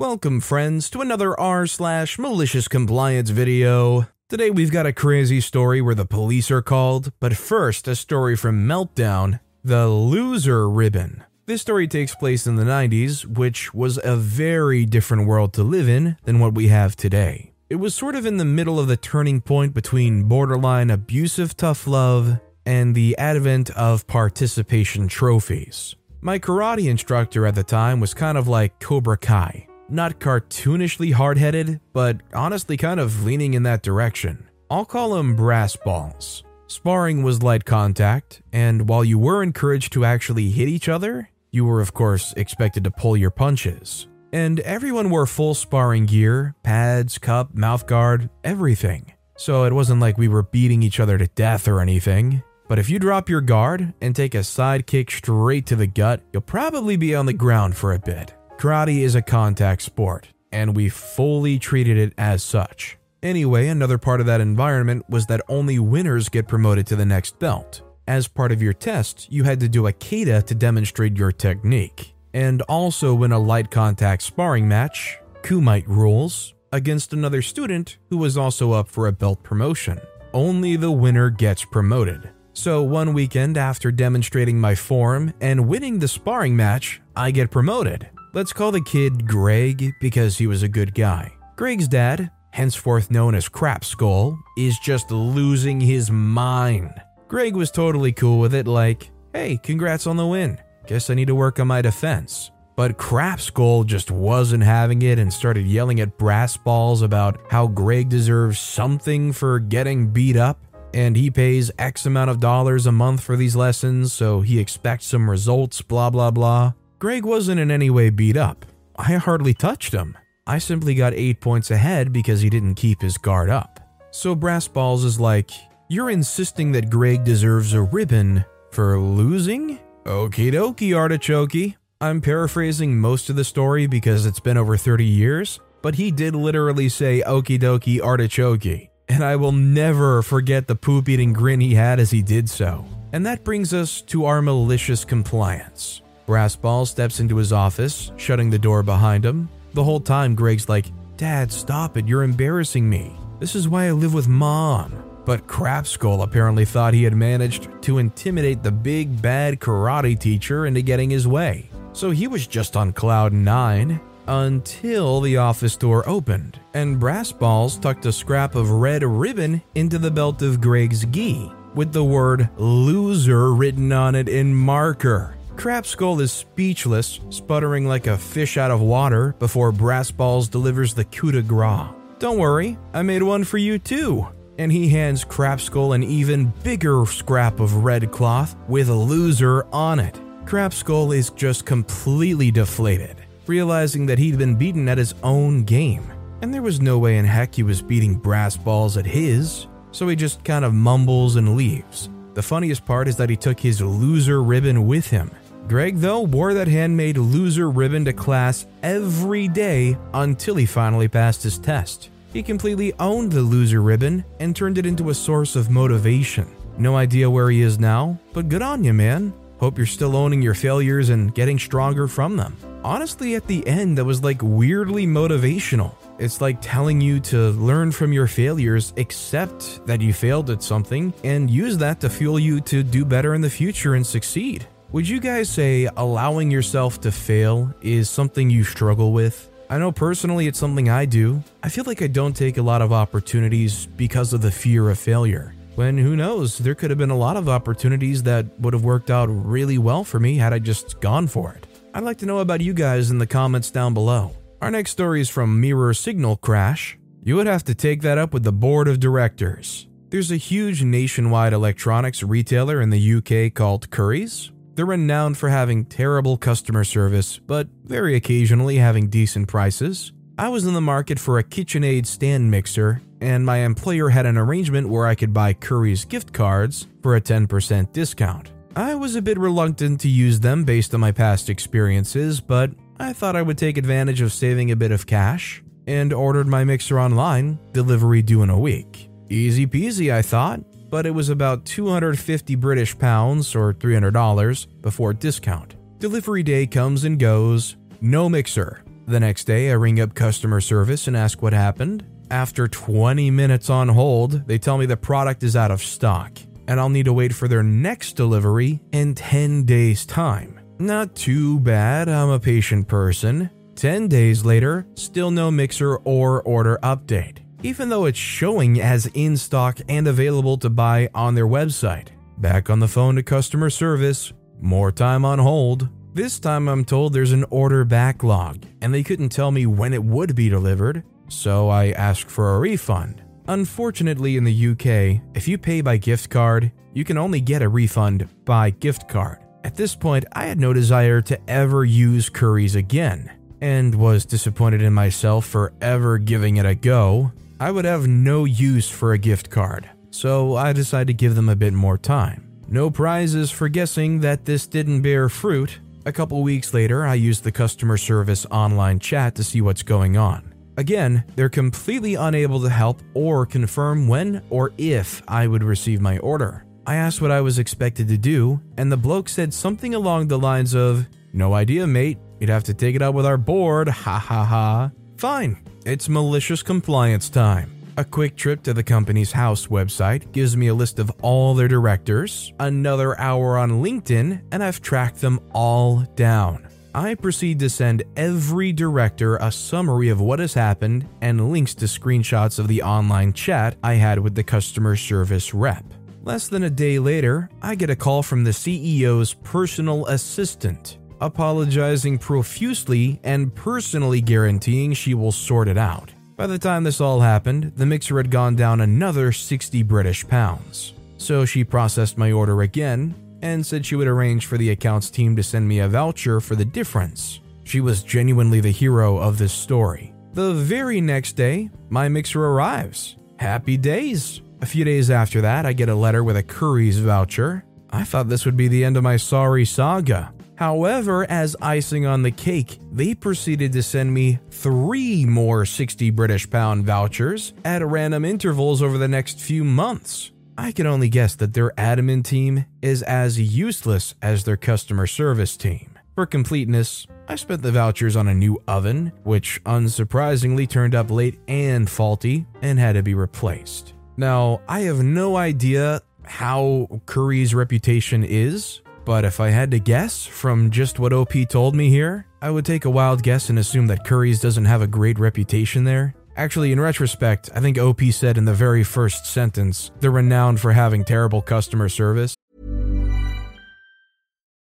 Welcome, friends, to another r slash malicious compliance video. Today we've got a crazy story where the police are called, but first, a story from Meltdown the loser ribbon. This story takes place in the 90s, which was a very different world to live in than what we have today. It was sort of in the middle of the turning point between borderline abusive tough love and the advent of participation trophies. My karate instructor at the time was kind of like Cobra Kai. Not cartoonishly hard headed, but honestly kind of leaning in that direction. I'll call him brass balls. Sparring was light contact, and while you were encouraged to actually hit each other, you were, of course, expected to pull your punches. And everyone wore full sparring gear pads, cup, mouthguard, everything. So it wasn't like we were beating each other to death or anything. But if you drop your guard and take a side kick straight to the gut, you'll probably be on the ground for a bit. Karate is a contact sport, and we fully treated it as such. Anyway, another part of that environment was that only winners get promoted to the next belt. As part of your test, you had to do a kata to demonstrate your technique, and also win a light contact sparring match, Kumite rules, against another student who was also up for a belt promotion. Only the winner gets promoted. So, one weekend after demonstrating my form and winning the sparring match, I get promoted. Let's call the kid Greg because he was a good guy. Greg's dad, henceforth known as Crap Skull, is just losing his mind. Greg was totally cool with it, like, hey, congrats on the win. Guess I need to work on my defense. But Crap Skull just wasn't having it and started yelling at Brass Balls about how Greg deserves something for getting beat up, and he pays X amount of dollars a month for these lessons, so he expects some results, blah blah blah. Greg wasn't in any way beat up. I hardly touched him. I simply got 8 points ahead because he didn't keep his guard up. So Brass Balls is like, You're insisting that Greg deserves a ribbon for losing? Okie dokie, artichoke. I'm paraphrasing most of the story because it's been over 30 years, but he did literally say okie dokie artichoke, and I will never forget the poop eating grin he had as he did so. And that brings us to our malicious compliance. Brassball steps into his office, shutting the door behind him. The whole time, Greg's like, Dad, stop it, you're embarrassing me. This is why I live with mom. But Crapskull apparently thought he had managed to intimidate the big bad karate teacher into getting his way. So he was just on cloud nine until the office door opened and Brass Balls tucked a scrap of red ribbon into the belt of Greg's gi with the word loser written on it in marker. Crapskull is speechless, sputtering like a fish out of water before Brass Balls delivers the coup de grace. Don't worry, I made one for you too. And he hands Crapskull an even bigger scrap of red cloth with a loser on it. Crapskull is just completely deflated, realizing that he'd been beaten at his own game. And there was no way in heck he was beating Brass Balls at his, so he just kind of mumbles and leaves. The funniest part is that he took his loser ribbon with him Greg, though, wore that handmade loser ribbon to class every day until he finally passed his test. He completely owned the loser ribbon and turned it into a source of motivation. No idea where he is now, but good on you, man. Hope you're still owning your failures and getting stronger from them. Honestly, at the end, that was like weirdly motivational. It's like telling you to learn from your failures, accept that you failed at something, and use that to fuel you to do better in the future and succeed. Would you guys say allowing yourself to fail is something you struggle with? I know personally it's something I do. I feel like I don't take a lot of opportunities because of the fear of failure. When who knows, there could have been a lot of opportunities that would have worked out really well for me had I just gone for it. I'd like to know about you guys in the comments down below. Our next story is from Mirror Signal Crash. You would have to take that up with the board of directors. There's a huge nationwide electronics retailer in the UK called Curry's, They're renowned for having terrible customer service, but very occasionally having decent prices. I was in the market for a KitchenAid stand mixer, and my employer had an arrangement where I could buy Curry's gift cards for a 10% discount. I was a bit reluctant to use them based on my past experiences, but I thought I would take advantage of saving a bit of cash and ordered my mixer online, delivery due in a week. Easy peasy, I thought, but it was about 250 British pounds or $300 before discount. Delivery day comes and goes, no mixer. The next day, I ring up customer service and ask what happened. After 20 minutes on hold, they tell me the product is out of stock and I'll need to wait for their next delivery in 10 days' time. Not too bad, I'm a patient person. 10 days later, still no mixer or order update, even though it's showing as in stock and available to buy on their website. Back on the phone to customer service, more time on hold. This time I'm told there's an order backlog and they couldn't tell me when it would be delivered, so I asked for a refund. Unfortunately, in the UK, if you pay by gift card, you can only get a refund by gift card. At this point, I had no desire to ever use Curry's again, and was disappointed in myself for ever giving it a go. I would have no use for a gift card, so I decided to give them a bit more time. No prizes for guessing that this didn't bear fruit. A couple weeks later, I used the customer service online chat to see what's going on. Again, they're completely unable to help or confirm when or if I would receive my order. I asked what I was expected to do, and the bloke said something along the lines of, No idea, mate. You'd have to take it up with our board, ha ha ha. Fine, it's malicious compliance time. A quick trip to the Companies House website gives me a list of all their directors, another hour on LinkedIn, and I've tracked them all down. I proceed to send every director a summary of what has happened and links to screenshots of the online chat I had with the customer service rep. Less than a day later, I get a call from the CEO's personal assistant, apologizing profusely and personally guaranteeing she will sort it out. By the time this all happened, the mixer had gone down another 60 British pounds. So she processed my order again and said she would arrange for the accounts team to send me a voucher for the difference. She was genuinely the hero of this story. The very next day, my mixer arrives. Happy days! A few days after that, I get a letter with a Curry's voucher. I thought this would be the end of my sorry saga. However, as icing on the cake, they proceeded to send me three more 60 British pound vouchers at random intervals over the next few months. I can only guess that their admin team is as useless as their customer service team. For completeness, I spent the vouchers on a new oven, which unsurprisingly turned up late and faulty and had to be replaced. Now, I have no idea how Curry's reputation is, but if I had to guess from just what OP told me here, I would take a wild guess and assume that Curry's doesn't have a great reputation there. Actually, in retrospect, I think OP said in the very first sentence, they're renowned for having terrible customer service.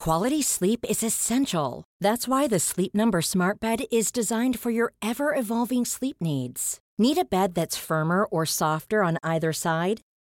Quality sleep is essential. That's why the Sleep Number Smart Bed is designed for your ever evolving sleep needs. Need a bed that's firmer or softer on either side?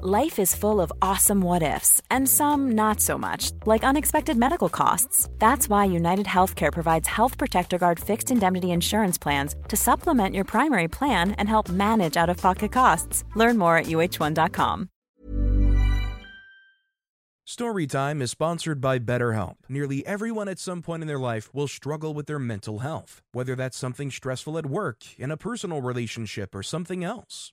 Life is full of awesome what ifs, and some not so much, like unexpected medical costs. That's why United Healthcare provides Health Protector Guard fixed indemnity insurance plans to supplement your primary plan and help manage out of pocket costs. Learn more at uh1.com. Storytime is sponsored by BetterHelp. Nearly everyone at some point in their life will struggle with their mental health, whether that's something stressful at work, in a personal relationship, or something else.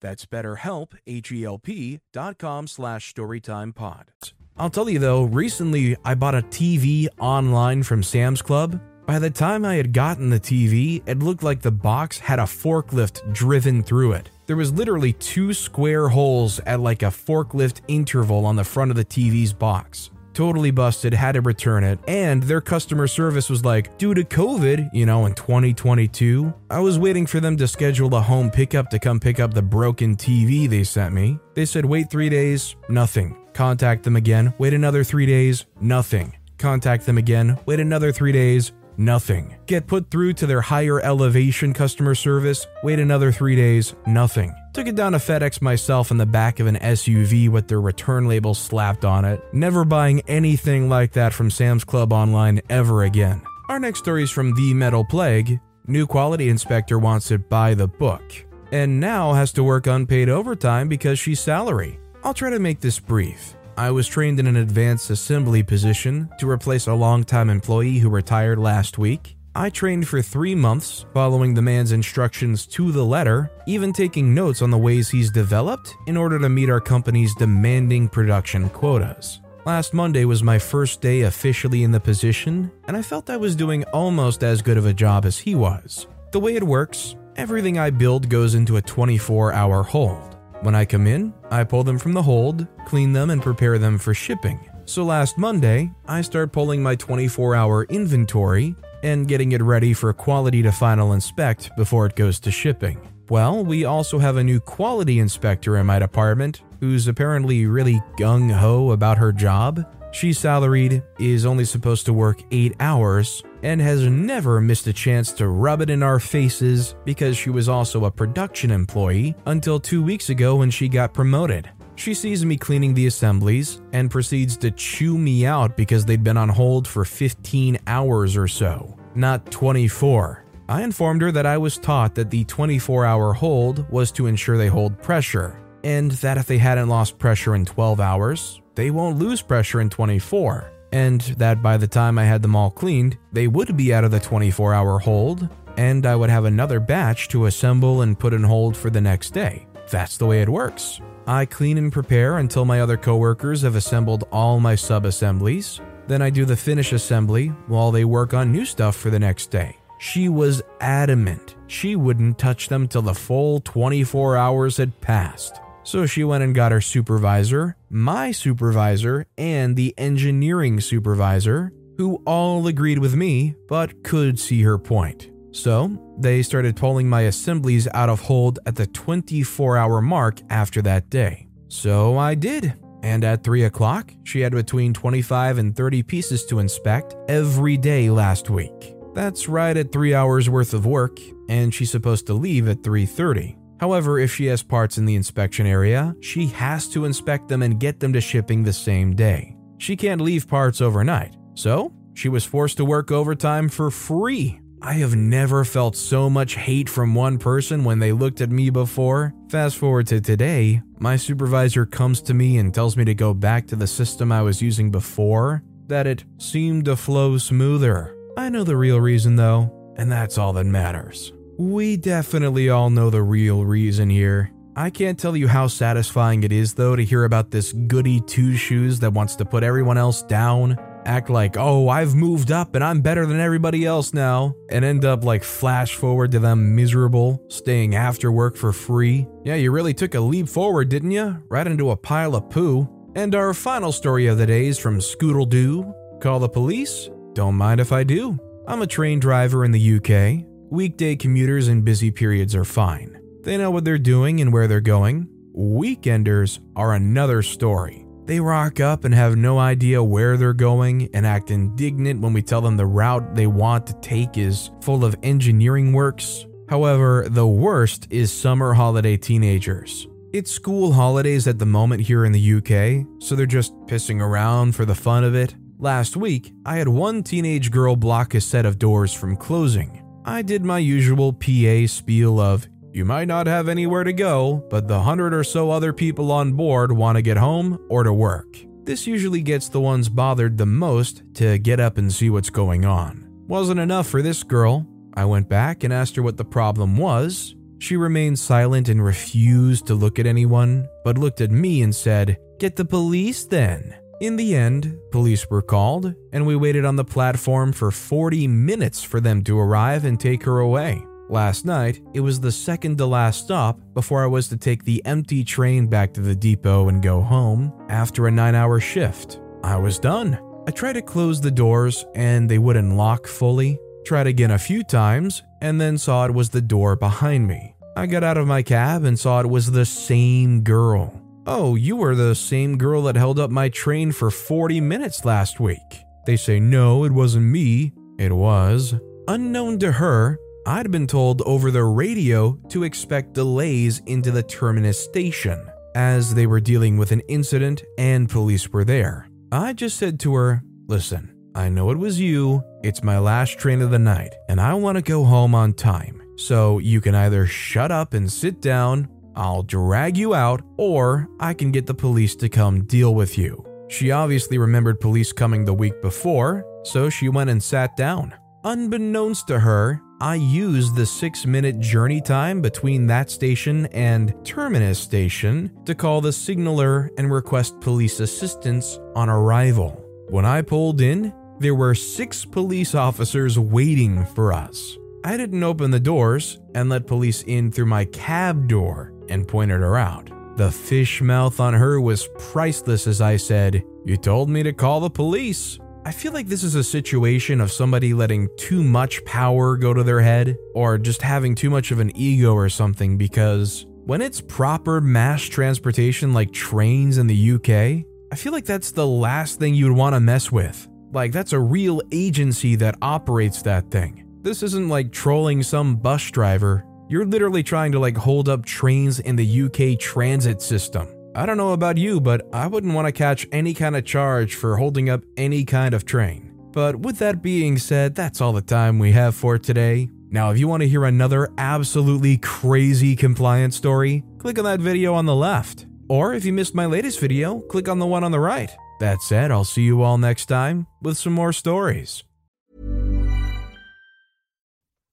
That's betterhelp, H-E-L-P dot com slash storytimepod. I'll tell you though, recently I bought a TV online from Sam's Club. By the time I had gotten the TV, it looked like the box had a forklift driven through it. There was literally two square holes at like a forklift interval on the front of the TV's box totally busted, had to return it, and their customer service was like, due to COVID, you know, in 2022, I was waiting for them to schedule a home pickup to come pick up the broken TV they sent me. They said, wait three days, nothing. Contact them again, wait another three days, nothing. Contact them again, wait another three days, nothing. Get put through to their higher elevation customer service, wait another three days, nothing. Took it down to FedEx myself in the back of an SUV with their return label slapped on it. Never buying anything like that from Sam's Club online ever again. Our next story is from The Metal Plague. New quality inspector wants it by the book, and now has to work unpaid overtime because she's salary. I'll try to make this brief. I was trained in an advanced assembly position to replace a longtime employee who retired last week. I trained for three months, following the man's instructions to the letter, even taking notes on the ways he's developed in order to meet our company's demanding production quotas. Last Monday was my first day officially in the position, and I felt I was doing almost as good of a job as he was. The way it works, everything I build goes into a 24 hour hold. When I come in, I pull them from the hold, clean them, and prepare them for shipping. So last Monday, I start pulling my 24 hour inventory and getting it ready for quality to final inspect before it goes to shipping. Well, we also have a new quality inspector in my department who's apparently really gung ho about her job. She's salaried, is only supposed to work 8 hours, and has never missed a chance to rub it in our faces because she was also a production employee until two weeks ago when she got promoted. She sees me cleaning the assemblies and proceeds to chew me out because they'd been on hold for 15 hours or so, not 24. I informed her that I was taught that the 24 hour hold was to ensure they hold pressure, and that if they hadn't lost pressure in 12 hours, they won't lose pressure in 24, and that by the time I had them all cleaned, they would be out of the 24 hour hold, and I would have another batch to assemble and put in hold for the next day. That's the way it works. I clean and prepare until my other coworkers have assembled all my sub assemblies. Then I do the finish assembly while they work on new stuff for the next day. She was adamant she wouldn't touch them till the full 24 hours had passed. So she went and got her supervisor, my supervisor, and the engineering supervisor, who all agreed with me but could see her point. So, they started pulling my assemblies out of hold at the 24 hour mark after that day. So I did. And at 3 o'clock, she had between 25 and 30 pieces to inspect every day last week. That's right at 3 hours worth of work, and she's supposed to leave at 3:30. However, if she has parts in the inspection area, she has to inspect them and get them to shipping the same day. She can't leave parts overnight. So, she was forced to work overtime for free I have never felt so much hate from one person when they looked at me before. Fast forward to today, my supervisor comes to me and tells me to go back to the system I was using before, that it seemed to flow smoother. I know the real reason though, and that's all that matters. We definitely all know the real reason here. I can't tell you how satisfying it is though to hear about this goody two shoes that wants to put everyone else down act like, oh, I've moved up and I'm better than everybody else now, and end up like flash forward to them miserable, staying after work for free. Yeah, you really took a leap forward, didn't you? Right into a pile of poo. And our final story of the day is from Scoodle Doo. Call the police? Don't mind if I do. I'm a train driver in the UK. Weekday commuters in busy periods are fine. They know what they're doing and where they're going. Weekenders are another story. They rock up and have no idea where they're going and act indignant when we tell them the route they want to take is full of engineering works. However, the worst is summer holiday teenagers. It's school holidays at the moment here in the UK, so they're just pissing around for the fun of it. Last week, I had one teenage girl block a set of doors from closing. I did my usual PA spiel of, you might not have anywhere to go, but the hundred or so other people on board want to get home or to work. This usually gets the ones bothered the most to get up and see what's going on. Wasn't enough for this girl. I went back and asked her what the problem was, she remained silent and refused to look at anyone, but looked at me and said, Get the police then. In the end, police were called, and we waited on the platform for 40 minutes for them to arrive and take her away. Last night, it was the second to last stop before I was to take the empty train back to the depot and go home after a nine hour shift. I was done. I tried to close the doors and they wouldn't lock fully. Tried again a few times and then saw it was the door behind me. I got out of my cab and saw it was the same girl. Oh, you were the same girl that held up my train for 40 minutes last week. They say, no, it wasn't me. It was. Unknown to her, I'd been told over the radio to expect delays into the terminus station, as they were dealing with an incident and police were there. I just said to her, listen, I know it was you, it's my last train of the night, and I want to go home on time. So you can either shut up and sit down, I'll drag you out, or I can get the police to come deal with you. She obviously remembered police coming the week before, so she went and sat down. Unbeknownst to her, I used the six minute journey time between that station and Terminus Station to call the signaler and request police assistance on arrival. When I pulled in, there were six police officers waiting for us. I didn't open the doors and let police in through my cab door and pointed her out. The fish mouth on her was priceless as I said, You told me to call the police. I feel like this is a situation of somebody letting too much power go to their head or just having too much of an ego or something because when it's proper mass transportation like trains in the UK, I feel like that's the last thing you'd want to mess with. Like, that's a real agency that operates that thing. This isn't like trolling some bus driver. You're literally trying to like hold up trains in the UK transit system. I don't know about you, but I wouldn't want to catch any kind of charge for holding up any kind of train. But with that being said, that's all the time we have for today. Now, if you want to hear another absolutely crazy compliance story, click on that video on the left. Or if you missed my latest video, click on the one on the right. That said, I'll see you all next time with some more stories.